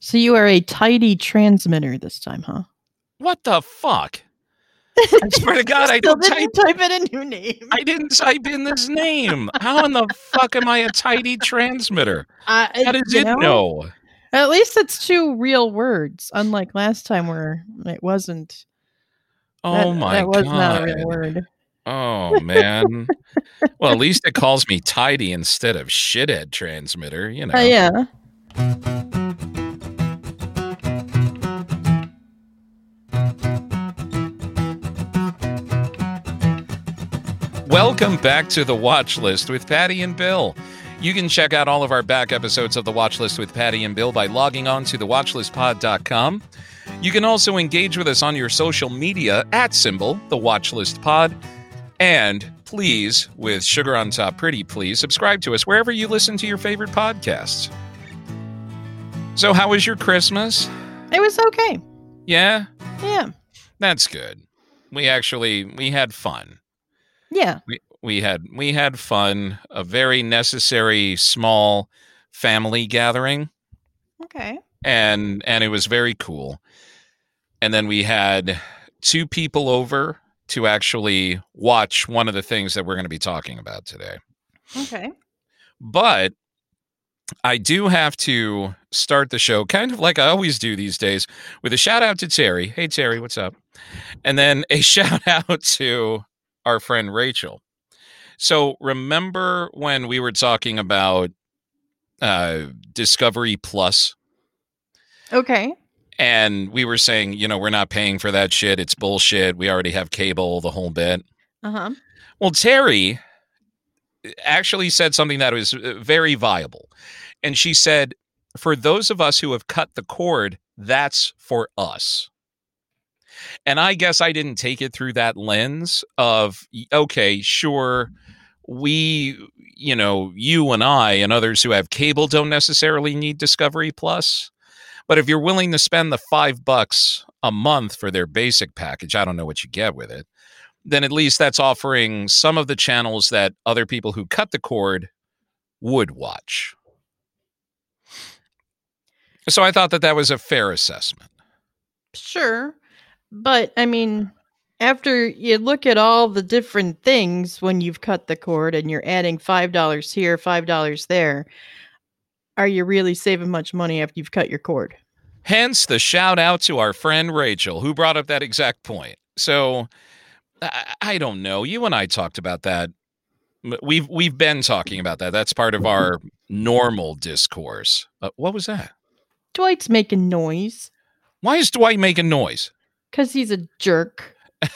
So you are a tidy transmitter this time, huh? What the fuck? I swear to God, I Still don't type. didn't type in a new name. I didn't type in this name. How in the fuck am I a tidy transmitter? I- How does you it know? At least it's two real words, unlike last time where it wasn't. Oh that, my that was god! not a real word. Oh man. well, at least it calls me tidy instead of shithead transmitter. You know. Uh, yeah. Welcome back to the Watch List with Patty and Bill. You can check out all of our back episodes of the Watch List with Patty and Bill by logging on to thewatchlistpod.com. You can also engage with us on your social media at symbol the Watch List Pod. And please, with sugar on top, pretty please, subscribe to us wherever you listen to your favorite podcasts. So, how was your Christmas? It was okay. Yeah, Yeah. that's good. We actually we had fun. Yeah. we we had we had fun a very necessary small family gathering Okay. and and it was very cool and then we had two people over to actually watch one of the things that we're going to be talking about today Okay. but I do have to start the show kind of like I always do these days with a shout out to Terry. Hey, Terry, what's up? And then a shout out to our friend Rachel. So remember when we were talking about uh, Discovery Plus Okay. and we were saying, you know, we're not paying for that shit. It's bullshit. We already have cable, the whole bit. Uh huh. Well, Terry actually said something that was uh, very viable. And she said, for those of us who have cut the cord, that's for us. And I guess I didn't take it through that lens of, okay, sure, we, you know, you and I and others who have cable don't necessarily need Discovery Plus. But if you're willing to spend the five bucks a month for their basic package, I don't know what you get with it then at least that's offering some of the channels that other people who cut the cord would watch. So I thought that that was a fair assessment. Sure. But I mean, after you look at all the different things when you've cut the cord and you're adding $5 here, $5 there, are you really saving much money after you've cut your cord? Hence the shout out to our friend Rachel, who brought up that exact point. So I, I don't know. You and I talked about that. We've we've been talking about that. That's part of our normal discourse. Uh, what was that? Dwight's making noise Why is Dwight making noise? because he's a jerk.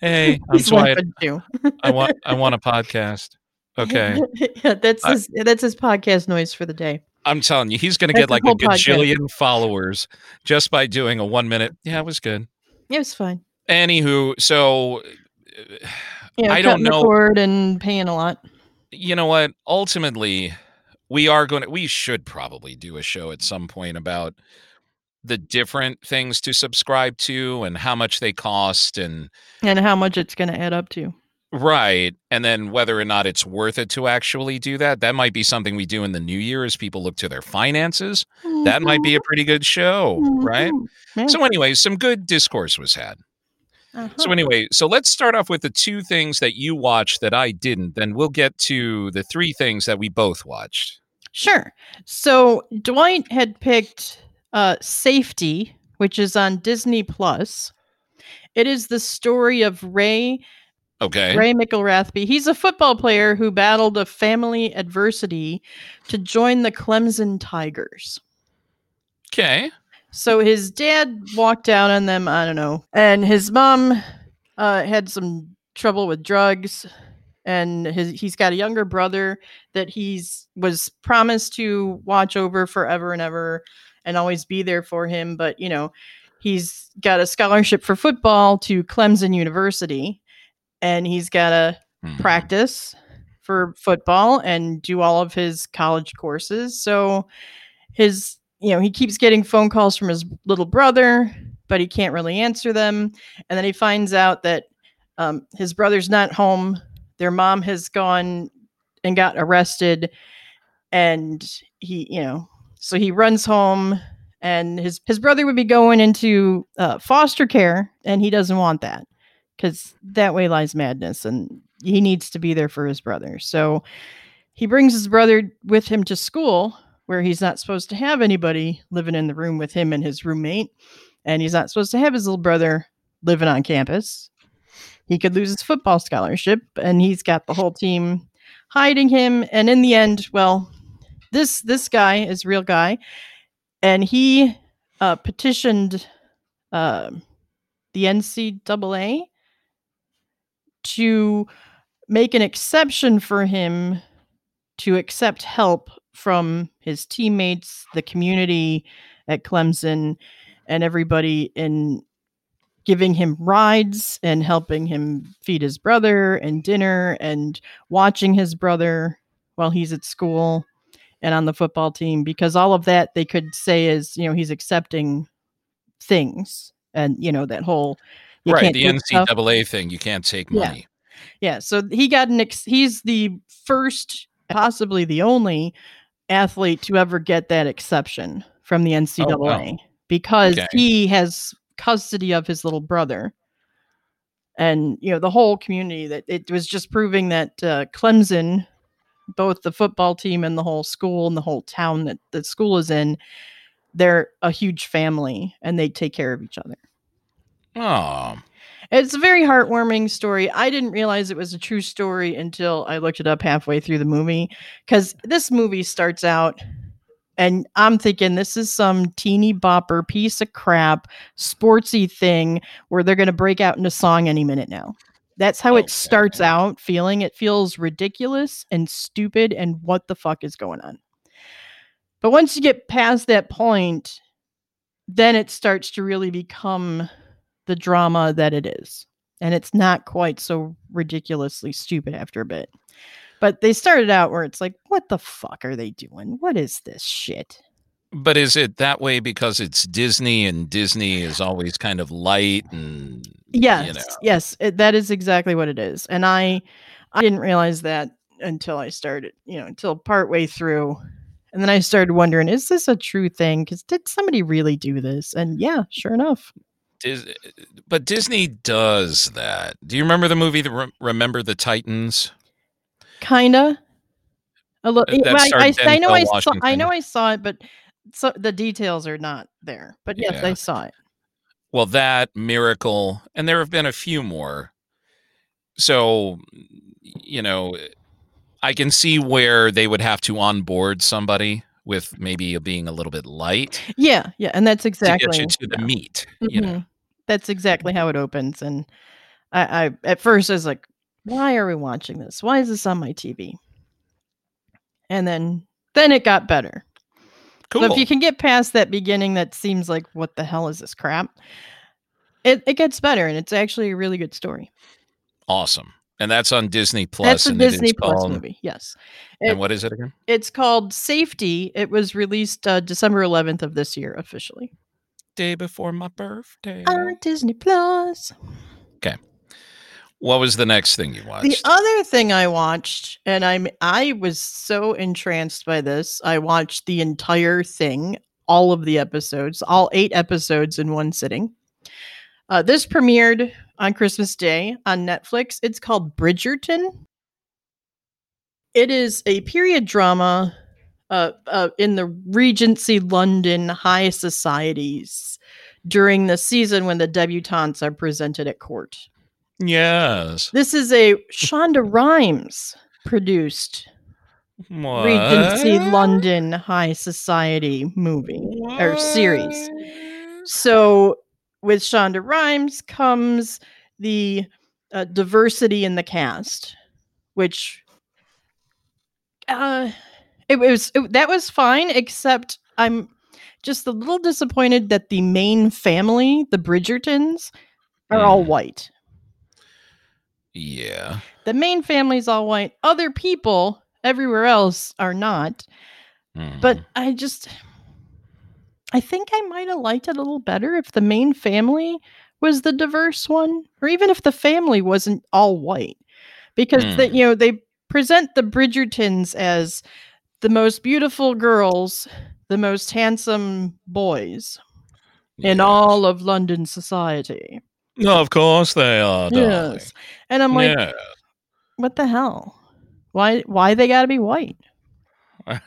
Hey, I'm Dwight. too. I want I want a podcast. Okay. yeah, that's I- his that's his podcast noise for the day. I'm telling you, he's going to That's get like a whole podcast. gajillion followers just by doing a one minute. Yeah, it was good. It was fine. Anywho, so Yeah, I don't know- and paying a lot. you know what? Ultimately, we are going to, we should probably do a show at some point about the different things to subscribe to and how much they cost and And how much it's going to add up to. right and then whether or not it's worth it to actually do that that might be something we do in the new year as people look to their finances that might be a pretty good show right Mhm. Yeah. so anyway some good discourse was had Uh-huh. So anyway, so let's start off with the two things that you watched that I didn't. Then we'll get to the three things that we both watched. Sure. So Dwight had picked uh, Safety, which is on Disney Plus. It is the story of Ray Okay. Ray McElrathbey. He's a football player who battled a family adversity to join the Clemson Tigers. Okay. So his dad walked out on them, I don't know, and his mom uh, had some trouble with drugs, and his he's got a younger brother that he's was promised to watch over forever and ever, and always be there for him. But you know, he's got a scholarship for football to Clemson University, and he's got to Hmm. practice for football and do all of his college courses. So his you know, he keeps getting phone calls from his little brother, but he can't really answer them. And then he finds out that um, his brother's not home. Their mom has gone and got arrested, and he, you know, so he runs home, and his his brother would be going into uh, foster care, and he doesn't want that because that way lies madness, and he needs to be there for his brother. So he brings his brother with him to school, where he's not supposed to have anybody living in the room with him and his roommate, and he's not supposed to have his little brother living on campus. He could lose his football scholarship, and he's got the whole team hiding him. And in the end, well, this this guy is real guy, and he uh, petitioned uh, the NCAA to make an exception for him to accept help from his teammates, the community at Clemson, and everybody in giving him rides and helping him feed his brother and dinner and watching his brother while he's at school and on the football team because all of that they could say is you know he's accepting things and you know that whole you right, can't the take stuff. NCAA thing, you can't take Yeah. money. Yeah, so he got an ex- he's the first, possibly the only athlete to ever get that exception from the NCAA because Oh, Okay. he has custody of his little brother. And you know the whole community that it was just proving that uh, Clemson, both the football team and the whole school and the whole town that the school is in, they're a huge family and they take care of each other. Oh, It's a very heartwarming story. I didn't realize it was a true story until I looked it up halfway through the movie because this movie starts out and I'm thinking this is some teeny bopper piece of crap, sportsy thing where they're going to break out into song any minute now. That's how Okay. it starts out feeling. It feels ridiculous and stupid and what the fuck is going on. But once you get past that point, then it starts to really become the drama that it is. And it's not quite so ridiculously stupid after a bit. But they started out where it's like, what the fuck are they doing? What is this shit? but is it that way because it's Disney and Disney is always kind of light and Yes, you know? yes, it, that is exactly what it is. And I, I didn't realize that until I started, you know, until partway through, and then I started wondering, is this a true thing? Because did somebody really do this? And yeah, sure enough. Dis- but Disney does that. Do you remember the movie the Re- Remember the Titans? Kinda. A little. I, I, I know I saw. I know I saw it, but so the details are not there. But yes, Yeah. I saw it. Well, that Miracle, and there have been a few more. So, you know, I can see where they would have to onboard somebody with maybe being a little bit light Yeah, yeah, and that's exactly. to get you to the meat. You mm-hmm. know. That's exactly how it opens. And I, I, at first, I was like, "Why are we watching this? Why is this on my TV?" And then, then it got better. cool. So if you can get past that beginning, that seems like, "What the hell is this crap?" It it gets better, and it's actually a really good story. awesome, and that's on Disney Plus. That's a and Disney Plus called- movie. Yes, And what is it again? it's called Safety. It was released uh, December 11th of this year officially Day before my birthday. on Disney Plus. Okay. What was the next thing you watched? The other thing I watched, and I'm I was so entranced by this. I watched the entire thing, all of the episodes, all eight episodes in one sitting. Uh, this premiered on Christmas Day on Netflix. It's called Bridgerton. It is a period drama uh, uh, in the Regency London high societies during the season when the debutantes are presented at court. yes. This is a Shonda Rhimes produced What? Regency London High Society movie or series. So with Shonda Rhimes comes the uh, diversity in the cast, which uh, it was it- that was fine. Except I'm just a little disappointed that the main family, the Bridgertons, are all Mm. white. Yeah. The main family's all white. Other people everywhere else are not. But Mhm. I just I think I might have liked it a little better if the main family was the diverse one or even if the family wasn't all white. Because the, Hmm. you know, they present the Bridgertons as the most beautiful girls the most handsome boys in Yes. all of London society. Of course they are. darling. Yes. And I'm like, yeah. what the hell? Why why they gotta be white?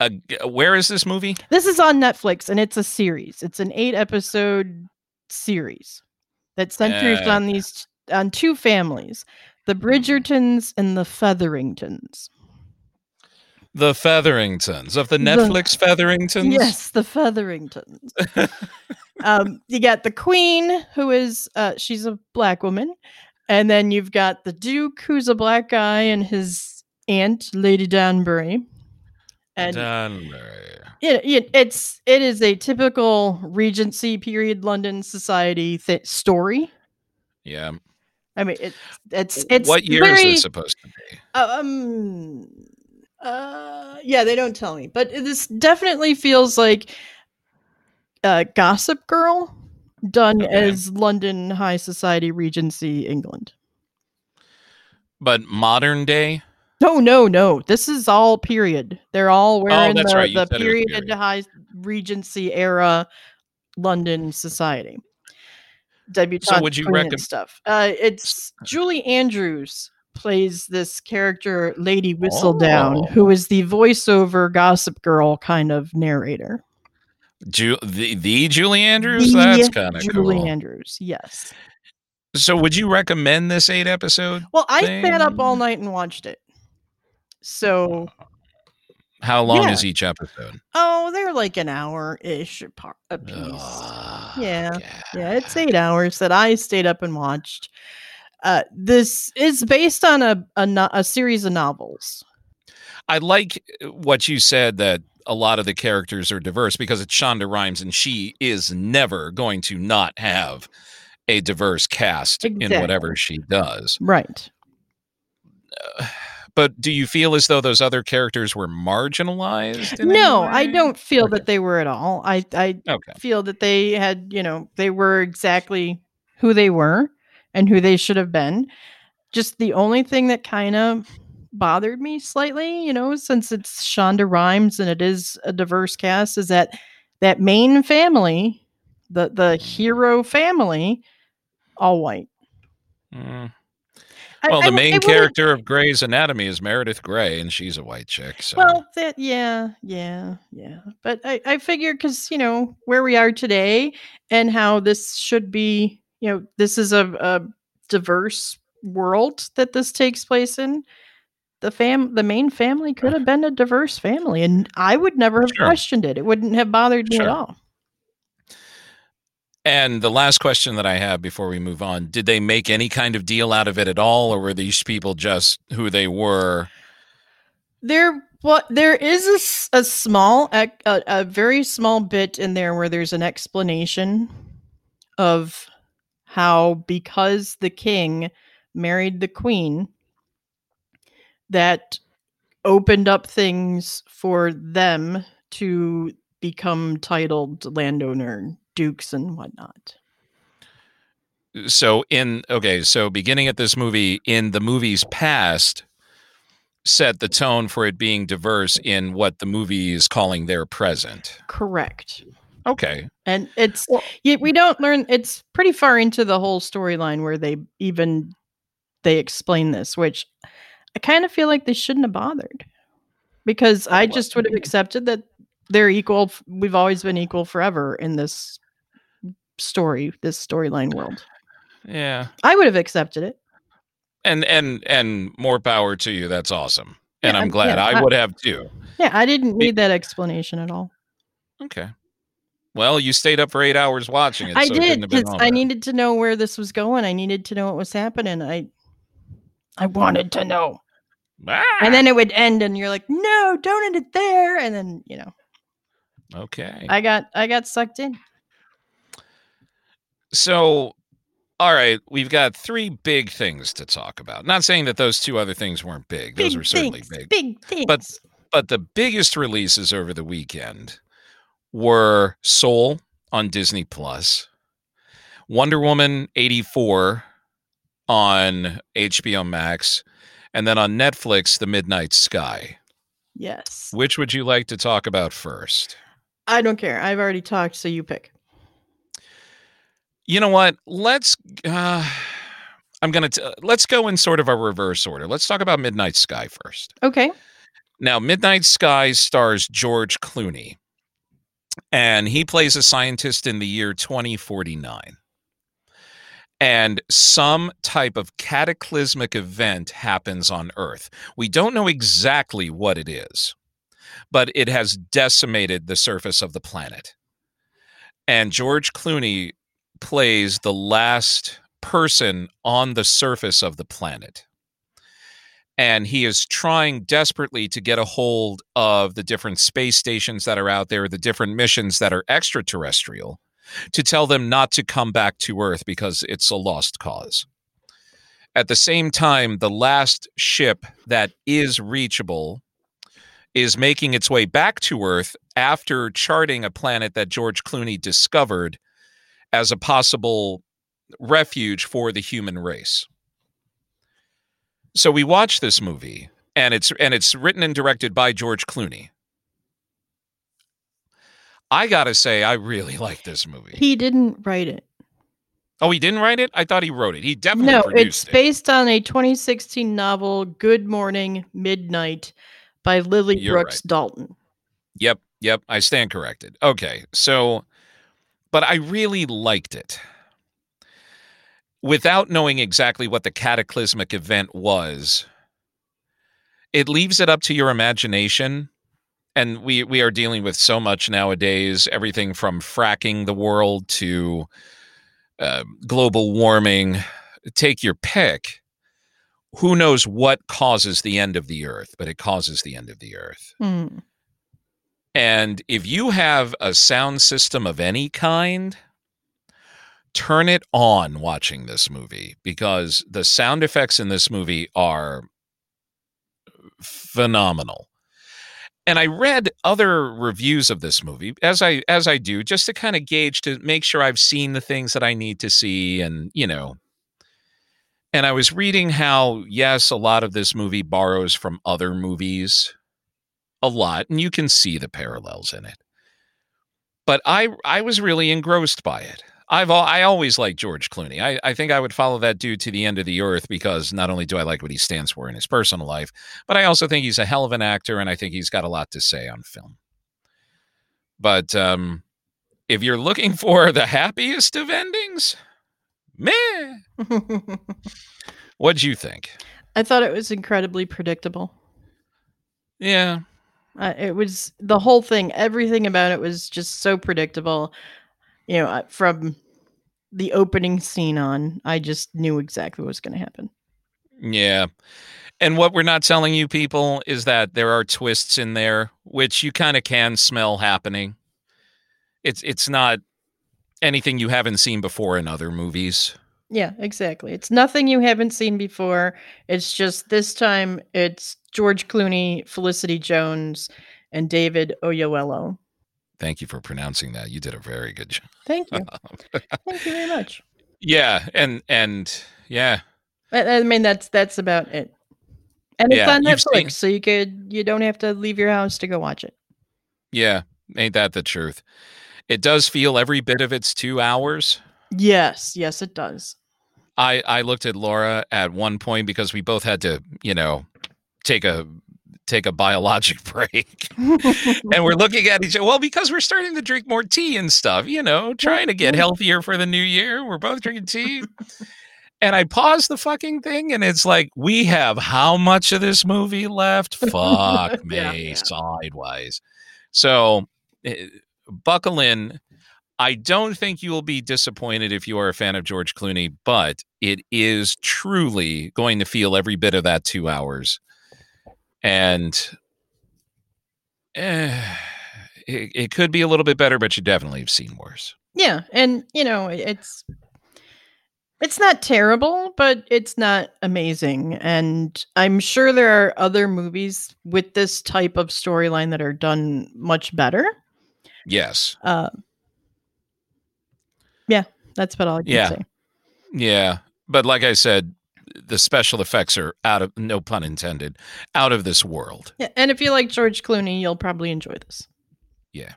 Uh, where is this movie? This is on Netflix and it's a series. It's an eight episode series that centers on these on two families, the Bridgertons and the Featheringtons. The Featheringtons of the The- Netflix Featheringtons. Yes, the Featheringtons. um, you got the Queen, who is uh, she's a black woman, and then you've got the Duke, who's a black guy, and his aunt, Lady Danbury. And Danbury. it, it it's it is a typical Regency period London society th- story. Yeah. I mean, it, it's it's what year very, is this supposed to be? um uh yeah they don't tell me but this definitely feels like uh gossip girl done Okay. as london high society regency england But modern day? no no no this is all period they're all wearing Oh, the, right, the said it was period, period. high regency era london society debutante would you queen and recomm- stuff uh it's julie andrews plays this character lady whistledown Oh. who is the voiceover gossip girl kind of narrator Ju- the the Julie Andrews? The That's kind of julie cool. andrews yes So would you recommend this eight episode? well i sat up all night and watched it so How long Yeah. is each episode? oh they're like an hour ish a piece Ugh, Yeah. Yeah, it's eight hours that I stayed up and watched. Uh, this is based on a, a no- a series of novels. I like uh, what you said that a lot of the characters are diverse because it's Shonda Rhimes and she is never going to not have a diverse cast in whatever she does. Right. But do you feel as though those other characters were marginalized? in No, I don't feel Okay. that they were at all. I I Okay. feel that they had, you know, they were exactly who they were and who they should have been. Just the only thing that kind of bothered me slightly, you know, since it's Shonda Rhimes and it is a diverse cast, is that that main family, the the hero family, all white. Mm. Well, I the main I character of Grey's Anatomy is Meredith Grey, and she's a white chick. So Well, that yeah, yeah, yeah. But I, I figure because you know where we are today and how this should be, you know, this is a, a diverse world that this takes place in. The fam, the main family could have been a diverse family, and I would never have Sure. questioned it. It wouldn't have bothered me Sure. at all. And the last question that I have before we move on did they make any kind of deal out of it at all, or were these people just who they were? There, what there is a a, small, a, a very small bit in there where there's an explanation of how because the king married the queen, that opened up things for them to become titled landowner dukes and whatnot. So, in okay, so beginning at this movie, in the movie's past, set the tone for it being diverse in what the movie is calling their present. Correct. Okay. And it's yeah, we don't learn it's pretty far into the whole storyline where they even they explain this, which I kind of feel like they shouldn't have bothered. Because oh, I just would have accepted that they're equal we've always been equal forever in this story, this storyline world. Yeah. I would have accepted it. And and and more power to you. That's awesome. And Yeah, I'm glad yeah, I I- would have too. Yeah, I didn't need that explanation at all. Okay. Well, you stayed up for eight hours watching it. I so did because I needed to know where this was going. I needed to know what was happening. I I wanted to know. Ah! and then it would end and you're like no don't end it there and then you know okay. i got i got sucked in So, all right, we've got three big things to talk about. Not saying that those two other things weren't big; those were certainly things, big. big things But- But the biggest releases over the weekend were Soul on Disney Plus, Wonder Woman eighty four on HBO Max, and then on Netflix, The Midnight Sky. Yes. Which would you like to talk about first? I don't care. I've already talked, so you pick. You know what? Let's. Uh, I'm gonna. Let's go in sort of a reverse order. Let's talk about Midnight Sky first. Okay. Now, Midnight Sky stars George Clooney, and he plays a scientist in the year 2049. And some type of cataclysmic event happens on Earth. We don't know exactly what it is, but it has decimated the surface of the planet. And George Clooney plays the last person on the surface of the planet and he is trying desperately to get a hold of the different space stations that are out there, the different missions that are extraterrestrial, to tell them not to come back to Earth because it's a lost cause. At the same time, the last ship that is reachable is making its way back to Earth after charting a planet that George Clooney discovered as a possible refuge for the human race so we watch this movie and it's and it's written and directed by George Clooney. I gotta say, I really like this movie. He didn't write it. Oh, he didn't write it. I thought he wrote it. He definitely no. It's based on a 2016 novel, "Good Morning Midnight," by Lily You're Brooks right. Dalton. Yep, yep. I stand corrected. Okay, so, but I really liked it without knowing exactly what the cataclysmic event was, it leaves it up to your imagination. And we, we are dealing with so much nowadays everything from fracking the world to uh, global warming. Take your pick. Who knows what causes the end of the earth, but it causes the end of the earth. Hmm. And if you have a sound system of any kind, turn it on watching this movie because the sound effects in this movie are phenomenal. And I read other reviews of this movie as I as I do just to kind of gauge to make sure I've seen the things that I need to see and you know and I was reading how yes a lot of this movie borrows from other movies a lot and you can see the parallels in it. But I I was really engrossed by it. I've all, I always liked George Clooney. I, I think I would follow that dude to the end of the earth because not only do I like what he stands for in his personal life, but I also think he's a hell of an actor and I think he's got a lot to say on film. But um, if you're looking for the happiest of endings, meh. What'd you think? I thought it was incredibly predictable. Yeah. Uh, it was the whole thing, everything about it was just so predictable. You know, uh, from the opening scene on, I just knew exactly what was going to happen. Yeah. And what we're not telling you people is that there are twists in there which you kind of can smell happening. It's it's not anything you haven't seen before in other movies. Yeah, exactly. It's nothing you haven't seen before. It's just this time it's George Clooney, Felicity Jones, and David Oyelowo. Thank you for pronouncing that. You did a very good job. Thank you. Thank you very much. Yeah, and and yeah. I, I mean that's that's about it. And it's Yeah, on Netflix, seen- so you could you don't have to leave your house to go watch it. Yeah, ain't that the truth? It does feel every bit of its 2 hours. Yes, yes, it does. I I looked at Laura at one point because we both had to, you know, take a take a biologic break. and we're looking at each other. Well, because we're starting to drink more tea and stuff, you know, trying to get healthier for the new year. We're both drinking tea. and I pause the fucking thing, and it's like, we have how much of this movie left? Fuck me Yeah, yeah. sideways. So, eh, buckle in. I don't think you will be disappointed if you are a fan of George Clooney, but it is truly going to feel every bit of that two hours. And eh, it, it could be a little bit better, but you definitely have seen worse. Yeah, and you know, it's it's not terrible, but it's not amazing. And I'm sure there are other movies with this type of storyline that are done much better. Yes. Uh, yeah, that's about all I can Yeah. say. Yeah. But like I said, the special effects are out of no pun intended out of this world. Yeah, and if you like George Clooney, you'll probably enjoy this. Yeah.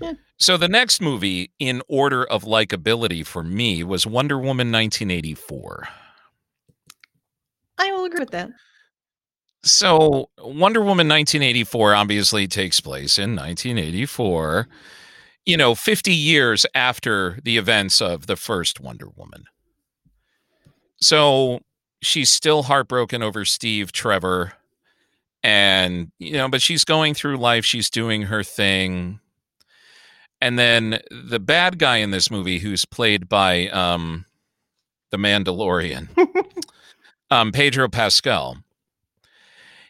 Yeah. So the next movie in order of likability for me was Wonder Woman 1984. I will agree with that. So Wonder Woman 1984 obviously takes place in 1984. You know, 50 years after the events of the first Wonder Woman. So she's still heartbroken over Steve Trevor and you know, but she's going through life, she's doing her thing. And then the bad guy in this movie who's played by um the Mandalorian, um Pedro Pascal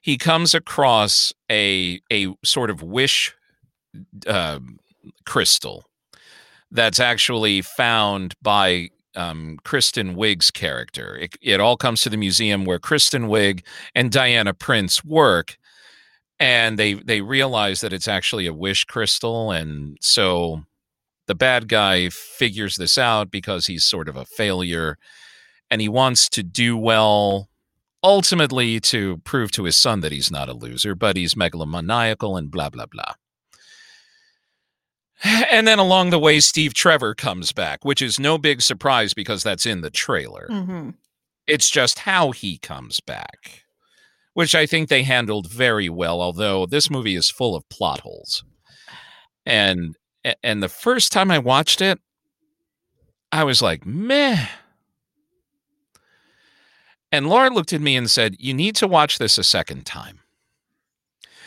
he comes across a a sort of wish uh, crystal that's actually found by um, Kristen Wiig's character. It, it all comes to the museum where Kristen Wiig and Diana Prince work, and they they realize that it's actually a wish crystal, and so the bad guy figures this out because he's sort of a failure, and he wants to do well ultimately to prove to his son that he's not a loser, but he's megalomaniacal and blah, blah, blah. And then along the way, Steve Trevor comes back, which is no big surprise because that's in the trailer. Mm-hmm. It's just how he comes back, which I think they handled very well, although this movie is full of plot holes. And and the first time I watched it, I was like, meh. And Laura looked at me and said, You need to watch this a second time.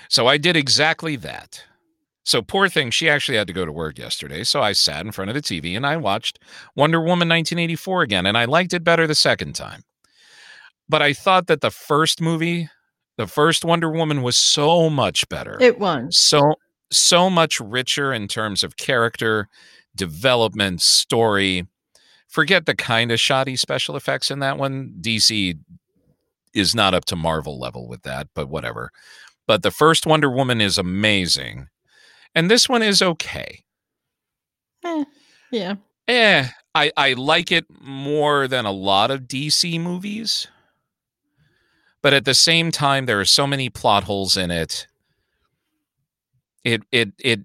So I did exactly that. So poor thing, she actually had to go to work yesterday. So I sat in front of the TV and I watched Wonder Woman 1984 again, and I liked it better the second time. But I thought that the first movie, the first Wonder Woman, was so much better. It was. so so much richer in terms of character, development, story. Forget the kind of shoddy special effects in that one. DC is not up to Marvel level with that, but whatever. But the first Wonder Woman is amazing. And this one is okay. Eh, yeah. Eh, I, I like it more than a lot of DC movies. But at the same time, there are so many plot holes in it. It it it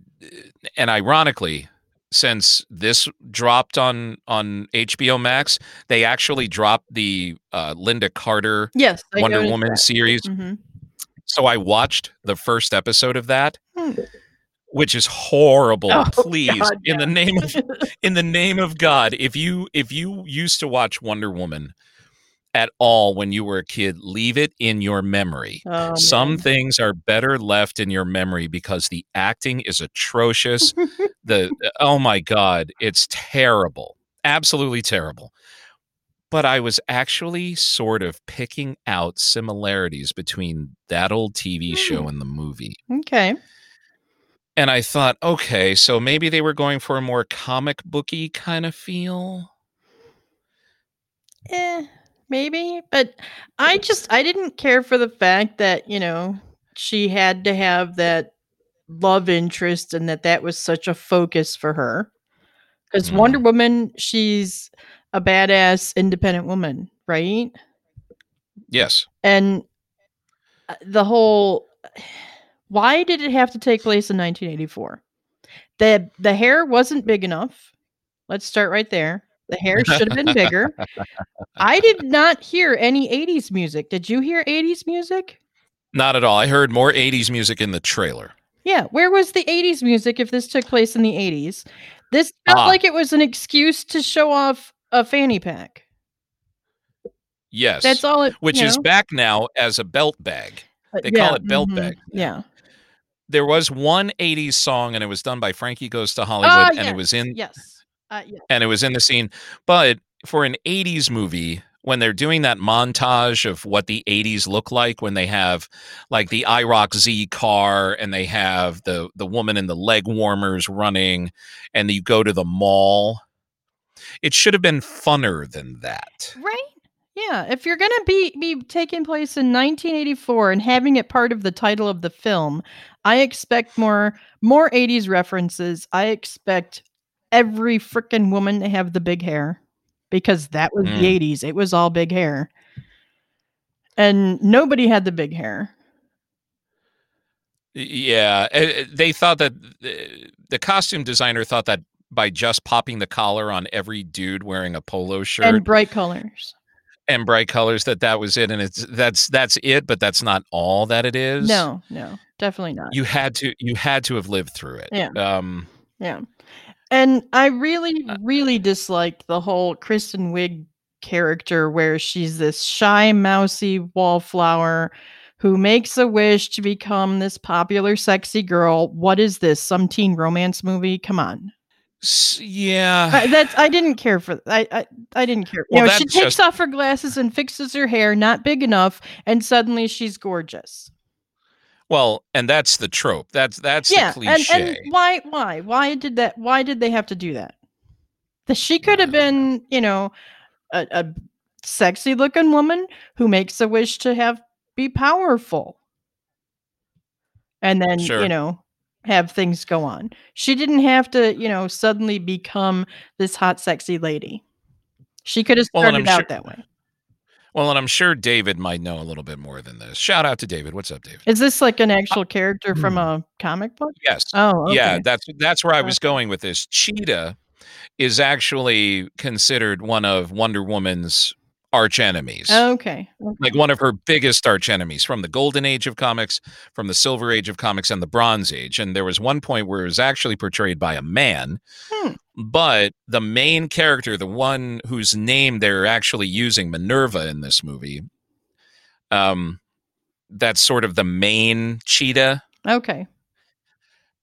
and ironically, since this dropped on on HBO Max, they actually dropped the uh, Lynda Carter Yes. I Wonder Woman that. series. Mhm. So I watched the first episode of that, Hmm. Which is horrible. Oh, Please, God, in the name of in the name of God, if you if you used to watch Wonder Woman at all when you were a kid, leave it in your memory. Oh, Some things are better left in your memory because the acting is atrocious. the oh my god, it's terrible. Absolutely terrible. But I was actually sort of picking out similarities between that old TV show Hmm. and the movie. okay. And I thought, okay, so maybe they were going for a more comic booky kind of feel. Eh, maybe, but I just I didn't care for the fact that you know she had to have that love interest and that that was such a focus for her. Because Mm. Wonder Woman, she's a badass, independent woman, right? Yes. And uh, the whole why did it have to take place in 1984? The the hair wasn't big enough. Let's start right there. The hair should have been bigger. I did not hear any 80s music. Did you hear 80s music? Not at all. I heard more 80s music in the trailer. Yeah, where was the 80s music if this took place in the 80s? This felt Ah. like it was an excuse to show off a fanny pack. Yes. That's all it which is know? back now as a belt bag. Uh, they call it belt bag Yeah. There was one 80s song and it was done by Frankie Goes to Hollywood Ah, and yes, it was in Yes. Uh, yeah. and it was in the scene. But for an 80s movie, when they're doing that montage of what the 80s look like when they have like the IROC Z car and they have the the woman in the leg warmers running and you go to the mall, it should have been funner than that. Right? Yeah. If you're gonna be be taking place in 1984 and having it part of the title of the film, I expect more more 80s references. I expect every freaking woman to have the big hair because that was Mm. the 80s. It was all big hair. and nobody had the big hair. Yeah, uh, they thought that the costume designer thought that by just popping the collar on every dude wearing a polo shirt and bright colors and bright colors that that was it and it's that's that's it but that's not all that it is. No no definitely not. You had to you had to have lived through it Yeah. um yeah and i really really disliked the whole kristen wiig character where she's this shy mousy wallflower who makes a wish to become this popular sexy girl. What is this some teen romance movie? Come on yeah I, that's I didn't care for I I, I didn't care. You know, she takes just- off her glasses and fixes her hair not big enough, and suddenly she's gorgeous. well and that's the trope that's that's yeah, the and, cliche and why why why did that? Why did they have to do that? The, she could have been, you know, a, a sexy looking woman who makes a wish to have be powerful, and then Sure. you know have things go on. She didn't have to, you know, suddenly become this hot, sexy lady. She could have Well, started I'm out sure- that way. well and i'm sure david might know a little bit more than this shout out to david what's up david Is this like an uh, actual character from hmm. a comic book? yes Oh, okay. Yeah, that's that's where I oh. was going with this. Cheetah is actually considered one of Wonder Woman's arch enemies. okay. okay. Like one of her biggest arch enemies from the golden age of comics, from the silver age of comics and the bronze age. And there was one point where it was actually portrayed by a man. Hmm. But the main character, the one whose name they're actually using, Minerva in this movie, um, that's sort of the main cheetah Okay.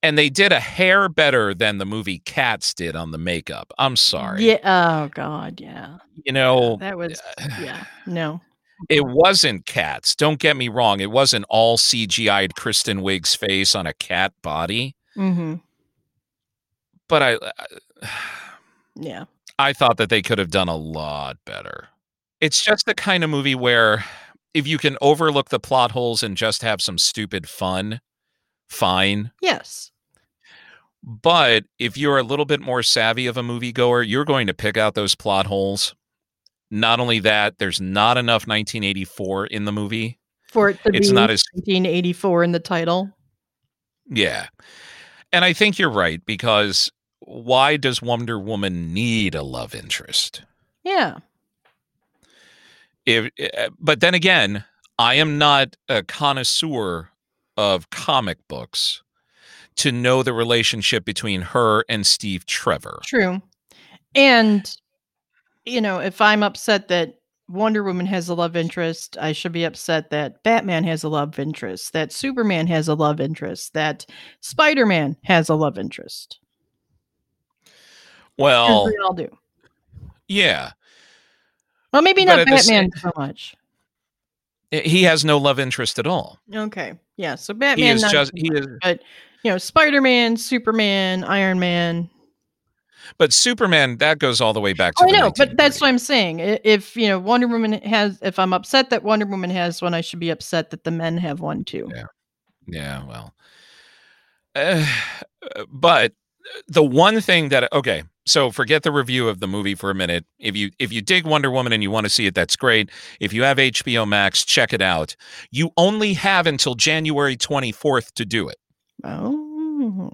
And they did a hair better than the movie Cats did on the makeup. I'm sorry. Yeah. Oh God. Yeah. You know, that was. Yeah. No. it wasn't Cats. Don't get me wrong. It wasn't all CGI'd Kristen Wiig's face on a cat body, Mm-hmm. but I Yeah. I thought that they could have done a lot better. It's just the kind of movie where if you can overlook the plot holes and just have some stupid fun, fine. Yes. But if you're a little bit more savvy of a moviegoer, you're going to pick out those plot holes. Not only that, there's not enough 1984 in the movie. For it to It's be not as 1984 in the title. yeah. And I think you're right because why does Wonder Woman need a love interest? Yeah. If uh, but then again, I am not a connoisseur of comic books to know the relationship between her and Steve Trevor. True. And you know, if I'm upset that Wonder Woman has a love interest, I should be upset that Batman has a love interest, that Superman has a love interest, that Spider-Man has a love interest. Well, we all do. yeah. Well, maybe not at the sa- Batman so much. He has no love interest at all. Okay. Yeah. So He Batman is just he much, is but you know, Spider-Man, Superman, Iron Man. but Superman that goes all the way back to Oh, I know, but that's what I'm saying. If you know Wonder Woman has, if I'm upset that Wonder Woman has one, I should be upset that the men have one too. Yeah. Yeah, well. Uh, but the one thing that okay, so forget the review of the movie for a minute. If you if you dig Wonder Woman and you want to see it, that's great. If you have HBO Max, check it out. You only have until January 24th to do it. Oh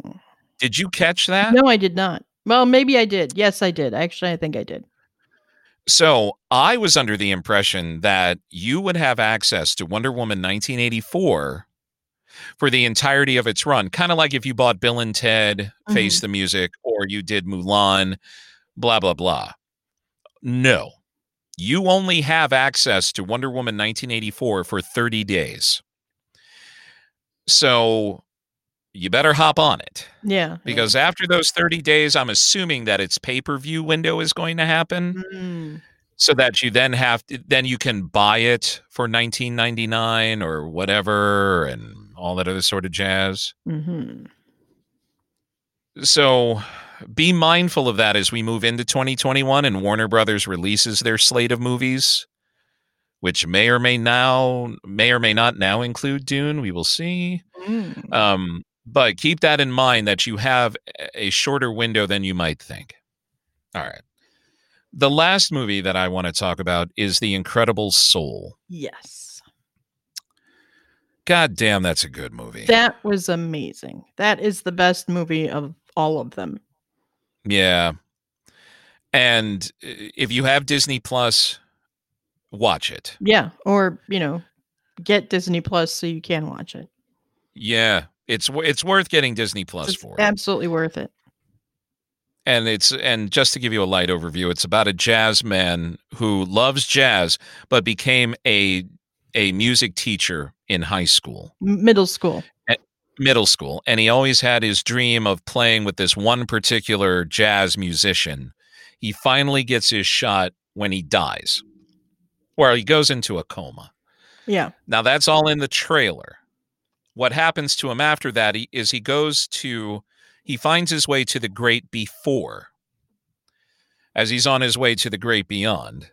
Did you catch that? no, I did not. Well, maybe I did. Yes, I did. Actually, I think I did. So I was under the impression that you would have access to Wonder Woman 1984 for the entirety of its run, kind of like if you bought Bill and Ted, Face the Music, or you did Mulan, blah, blah, blah. No, you only have access to Wonder Woman 1984 for 30 days. So you better hop on it Yeah. yeah. because after those 30 days, I'm assuming that its pay per view window is going to happen Mm, so that you then have to, then you can buy it for 19.99 or whatever and all that other sort of jazz mhm. so be mindful of that as we move into 2021 and warner brothers releases their slate of movies which may or may now may or may not now include dune we will see Mm. um, but keep that in mind that you have a shorter window than you might think. All right. The last movie that I want to talk about is The Incredible Soul. Yes. God damn, that's a good movie. That was amazing. That is the best movie of all of them. yeah. And uh, if you have Disney Plus, watch it. Yeah, or you know, get Disney Plus so you can watch it. Yeah. It's it's worth getting Disney Plus It's for. absolutely worth it. and it's and just to give you a light overview it's about a jazz man who loves jazz but became a a music teacher in high school Middle school. middle school and he always had his dream of playing with this one particular jazz musician he finally gets his shot when he dies or he goes into a coma Yeah. now that's all in the trailer. What happens to him after that he, is he goes to he finds his way to the great before as he's on his way to the great beyond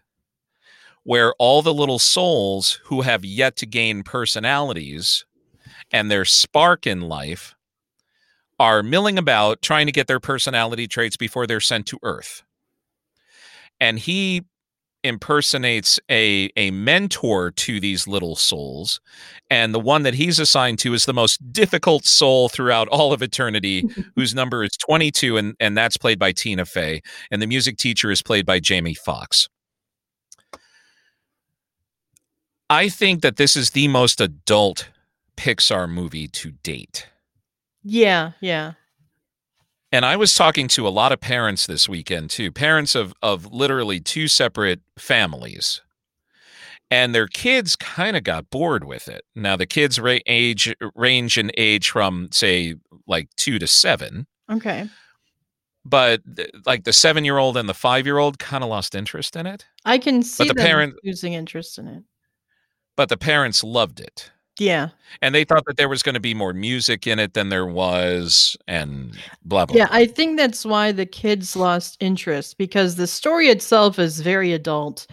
where all the little souls who have yet to gain personalities and their spark in life are milling about trying to get their personality traits before they're sent to earth. And he impersonates a a mentor to these little souls and the one that he's assigned to is the most difficult soul throughout all of eternity whose number is 22 and and that's played by Tina Fey and the music teacher is played by Jamie Foxx I think that this is the most adult Pixar movie to date Yeah, yeah. And I was talking to a lot of parents this weekend too, parents of of literally two separate families. And their kids kind of got bored with it. Now the kids ra- age range in age from say like 2 to 7, Okay. but like the 7-year-old and the 5-year-old kind of lost interest in it, I can see but the parent- losing interest in it. But the parents loved it. Yeah. And they thought that there was going to be more music in it than there was and blah blah. Yeah, blah. I think that's why the kids lost interest because the story itself is very adult.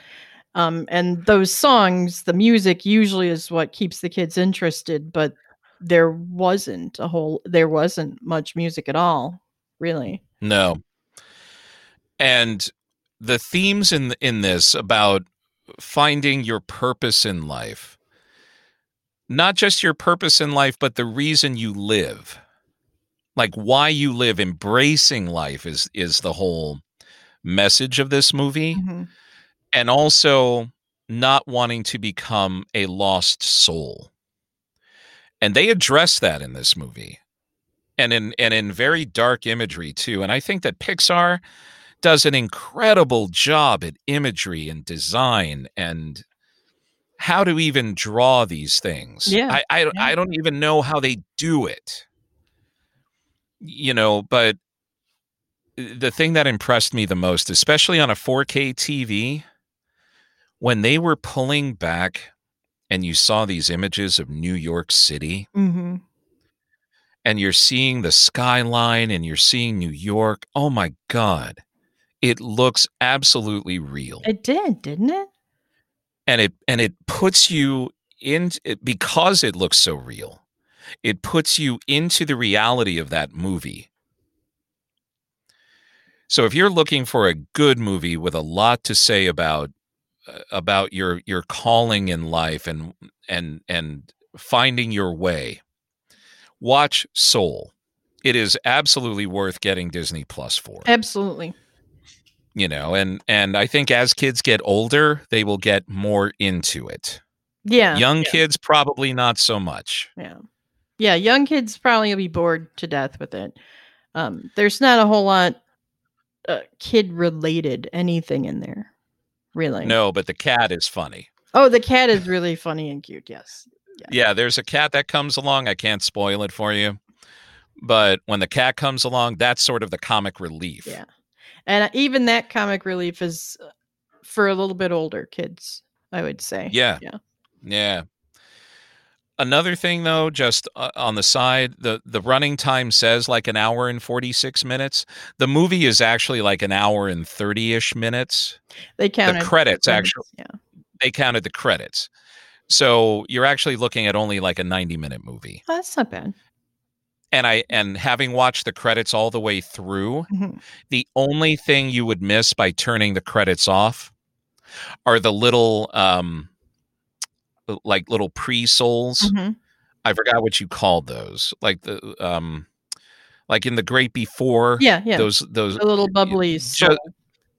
Um, and those songs, the music usually is what keeps the kids interested, but there wasn't a whole there wasn't much music at all, really. No. And the themes in in this about finding your purpose in life. Not just your purpose in life but the reason you live. Like why you live, embracing life is is the whole message of this movie Mhm. and also not wanting to become a lost soul. And they address that in this movie. And in and in very dark imagery too. And I think that Pixar does an incredible job at imagery and design and how to even draw these things. Yeah, I I, yeah. I don't even know how they do it. You know, but the thing that impressed me the most, especially on a 4K TV, when they were pulling back and you saw these images of New York City Mhm. and you're seeing the skyline and you're seeing New York, oh my God, it looks absolutely real. It did, didn't it? and it and it puts you in it, because it looks so real it puts you into the reality of that movie so if you're looking for a good movie with a lot to say about uh, about your your calling in life and and and finding your way watch soul it is absolutely worth getting disney plus for Absolutely. You know and and i think as kids get older they will get more into it Yeah. young yeah, kids probably not so much Yeah. Yeah, young kids probably will be bored to death with it. Um, there's not a whole lot uh, kid related anything in there, really. no but the cat is funny Oh, the cat is really funny and cute. Yes. yeah there's a cat that comes along i can't spoil it for you but when the cat comes along that's sort of the comic relief Yeah. And uh, even that comic relief is uh, for a little bit older kids, I would say. Yeah. Yeah. Yeah. Another thing though, just uh, on the side, the the running time says like an hour and 46 minutes. The movie is actually like an hour and 30ish minutes. They counted credits, credits, actually. Yeah. They counted the credits. So you're actually looking at only like a 90 minute movie. Oh, that's not bad. And I and having watched the credits all the way through, Mhm. the only thing you would miss by turning the credits off are the little um like little pre-souls Mhm. I forgot what you called those. Like the um like in the great before Yeah, yeah. those those the little bubbly ju-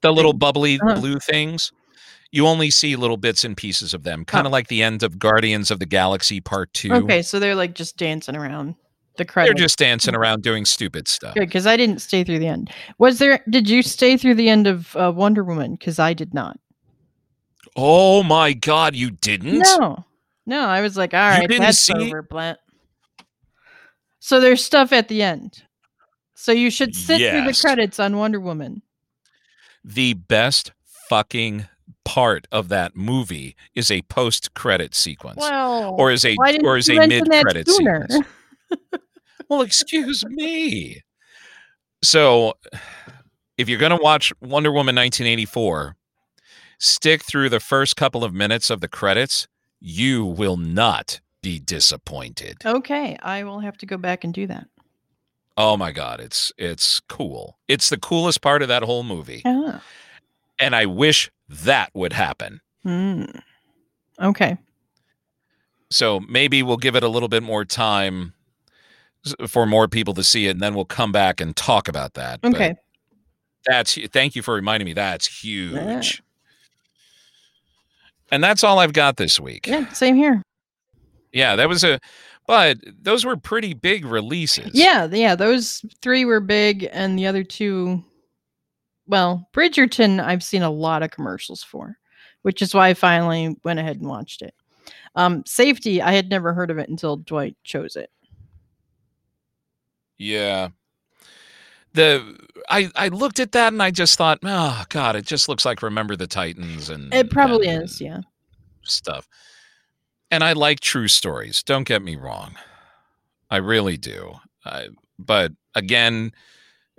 the little bubbly Uh-huh. blue things. You only see little bits and pieces of them, kind of like the end of Guardians of the Galaxy Part 2. Okay, so they're like just dancing around the credits. They're just dancing around doing stupid stuff. Good, because I didn't stay through the end. Was there? Did you stay through the end of uh, Wonder Woman? Because I did not. Oh my god, you didn't? No, no. I was like, all right, that's see- over, Blent. So there's stuff at the end. So you should sit through the credits on Wonder Woman. The best fucking part of that movie is a post-credit sequence. Well, or is a or is a mid-credit sequence. Well, excuse me. So, if you're going to watch Wonder Woman 1984, stick through the first couple of minutes of the credits. You will not be disappointed. Okay, I will have to go back and do that. Oh my god, it's it's cool. It's the coolest part of that whole movie. Ah. And I wish that would happen. Hmm. Okay. So maybe we'll give it a little bit more time for more people to see it and then we'll come back and talk about that. But Okay. That's thank you for reminding me. That's huge. And that's all I've got this week. Yeah. Same here. Yeah, that was a but those were pretty big releases. Yeah. Yeah. Those three were big, and the other two, well, Bridgerton, I've seen a lot of commercials for, which is why I finally went ahead and watched it. Um, Safety, I had never heard of it until Dwight chose it. Yeah. The I I looked at that and I just thought, oh god, it just looks like Remember the Titans and It probably and is. Yeah. stuff. And I like true stories. Don't get me wrong. I really do. I, but again,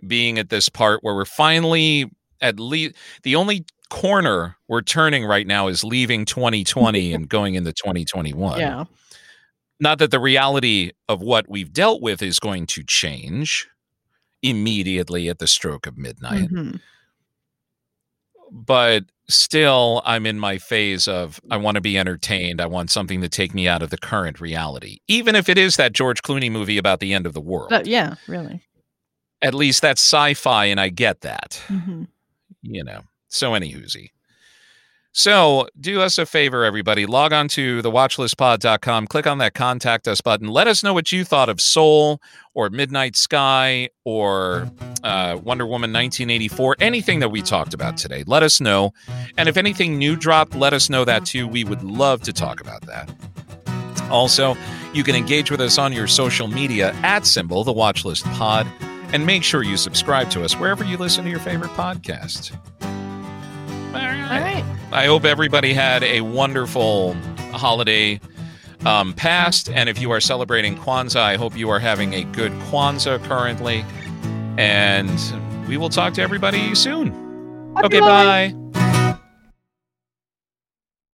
being at this part where we're finally at least the only corner we're turning right now is leaving 2020 and going into 2021. Yeah. Not that the reality of what we've dealt with is going to change immediately at the stroke of midnight Mhm. but still i'm in my phase of i want to be entertained i want something to take me out of the current reality even if it is that george clooney movie about the end of the world But yeah, really. at least that's sci-fi and i get that Mhm. you know so any whoozy so do us a favor everybody. Log on to thewatchlistpod.com click on that contact us button. Let us know what you thought of soul or midnight sky or uh, wonder woman 1984 anything that we talked about today. Let us know. And if anything new dropped let us know that too. We would love to talk about that. Also you can engage with us on your social media at symbol the watch list pod and make sure you subscribe to us wherever you listen to your favorite podcast I hope everybody had a wonderful holiday um, past. And if you are celebrating Kwanzaa, I hope you are having a good Kwanzaa currently. And we will talk to everybody soon. Okay, bye.